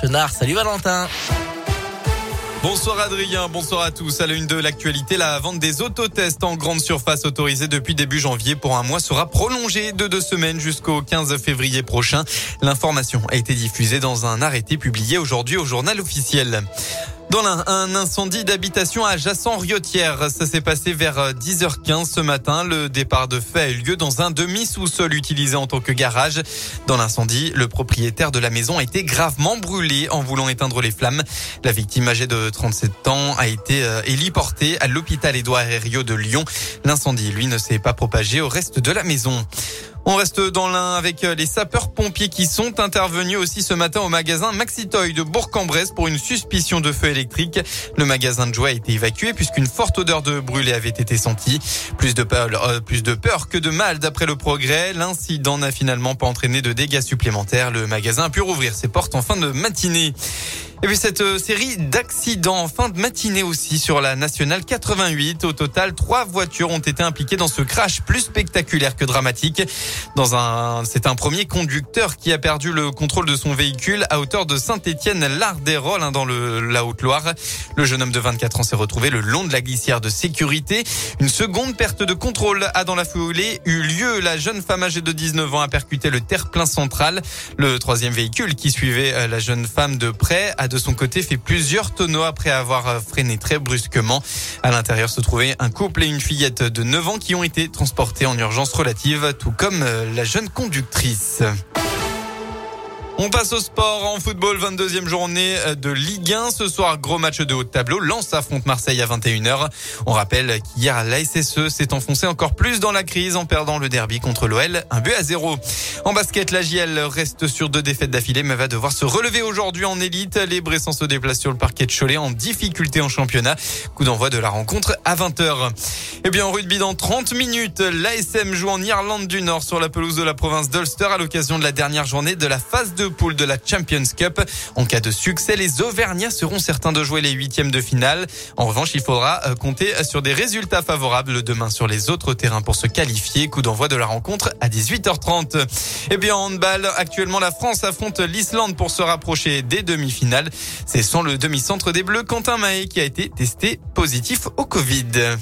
Salut Valentin. Bonsoir Adrien, bonsoir à tous. À la de l'actualité, la vente des autotests en grande surface autorisée depuis début janvier pour un mois sera prolongée de deux semaines jusqu'au 15 février prochain. L'information a été diffusée dans un arrêté publié aujourd'hui au journal officiel. Dans un incendie d'habitation à Jassan-Riotière, ça s'est passé vers 10h15 ce matin. Le départ de feu a eu lieu dans un demi-sous-sol utilisé en tant que garage. Dans l'incendie, le propriétaire de la maison a été gravement brûlé en voulant éteindre les flammes. La victime âgée de 37 ans a été euh, héliportée à l'hôpital Édouard Herriot de Lyon. L'incendie, lui, ne s'est pas propagé au reste de la maison. On reste dans l'un avec euh, les sapeurs-pompiers qui sont intervenus aussi ce matin au magasin Maxitoy de Bourg-en-Bresse pour une suspicion de feu électrique. Le magasin de jouets a été évacué puisqu'une forte odeur de brûlé avait été sentie. Plus de peur, euh, plus de peur que de mal d'après le progrès. L'incident n'a finalement pas entraîné de dégâts supplémentaires. Le magasin a pu rouvrir ses portes en fin de matinée. Et puis cette euh, série d'accidents en fin de matinée aussi sur la nationale 88. Au total, trois voitures ont été impliquées dans ce crash plus spectaculaire que dramatique. Dans un, c'est un premier conducteur qui a perdu le contrôle de son véhicule à hauteur de Saint-Étienne-Lardérol hein, dans le, la Haute-Loire. Le jeune homme de 24 ans s'est retrouvé le long de la glissière de sécurité. Une seconde perte de contrôle a dans la foulée eu lieu. La jeune femme âgée de 19 ans a percuté le terre-plein central. Le troisième véhicule qui suivait euh, la jeune femme de près a de son côté fait plusieurs tonneaux après avoir euh, freiné très brusquement. À l'intérieur se trouvait un couple et une fillette de 9 ans qui ont été transportés en urgence relative, tout comme la jeune conductrice. On passe au sport en football, 22e journée de Ligue 1. Ce soir, gros match de haut de tableau. Lens affronte Marseille à 21h. On rappelle qu'hier, la SSE s'est enfoncé encore plus dans la crise en perdant le derby contre l'OL, un but à zéro. En basket, la JL reste sur deux défaites d'affilée, mais va devoir se relever aujourd'hui en élite. Les Bressans se déplacent sur le parquet de Cholet en difficulté en championnat. Coup d'envoi de la rencontre à 20h. Et bien, en rugby, dans 30 minutes, l'ASM joue en Irlande du Nord sur la pelouse de la province d'Ulster à l'occasion de la dernière journée de la phase de poule de la Champions Cup. En cas de succès, les Auvergnats seront certains de jouer les huitièmes de finale. En revanche, il faudra euh, compter sur des résultats favorables demain sur les autres terrains pour se qualifier. Coup d'envoi de la rencontre à 18h30. Et bien en handball, actuellement la France affronte l'Islande pour se rapprocher des demi-finales. C'est sans le demi-centre des Bleus, Quentin Mahé, qui a été testé positif au Covid.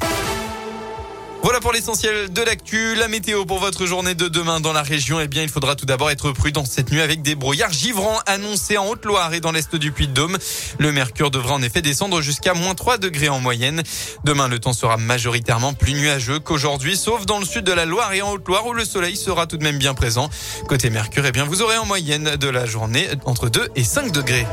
Voilà pour l'essentiel de l'actu. La météo pour votre journée de demain dans la région. Eh bien, il faudra tout d'abord être prudent cette nuit avec des brouillards givrants annoncés en Haute-Loire et dans l'est du Puy-de-Dôme. Le mercure devra en effet descendre jusqu'à moins 3 degrés en moyenne. Demain, le temps sera majoritairement plus nuageux qu'aujourd'hui, sauf dans le sud de la Loire et en Haute-Loire où le soleil sera tout de même bien présent. Côté mercure, eh bien, vous aurez en moyenne de la journée entre 2 et 5 degrés.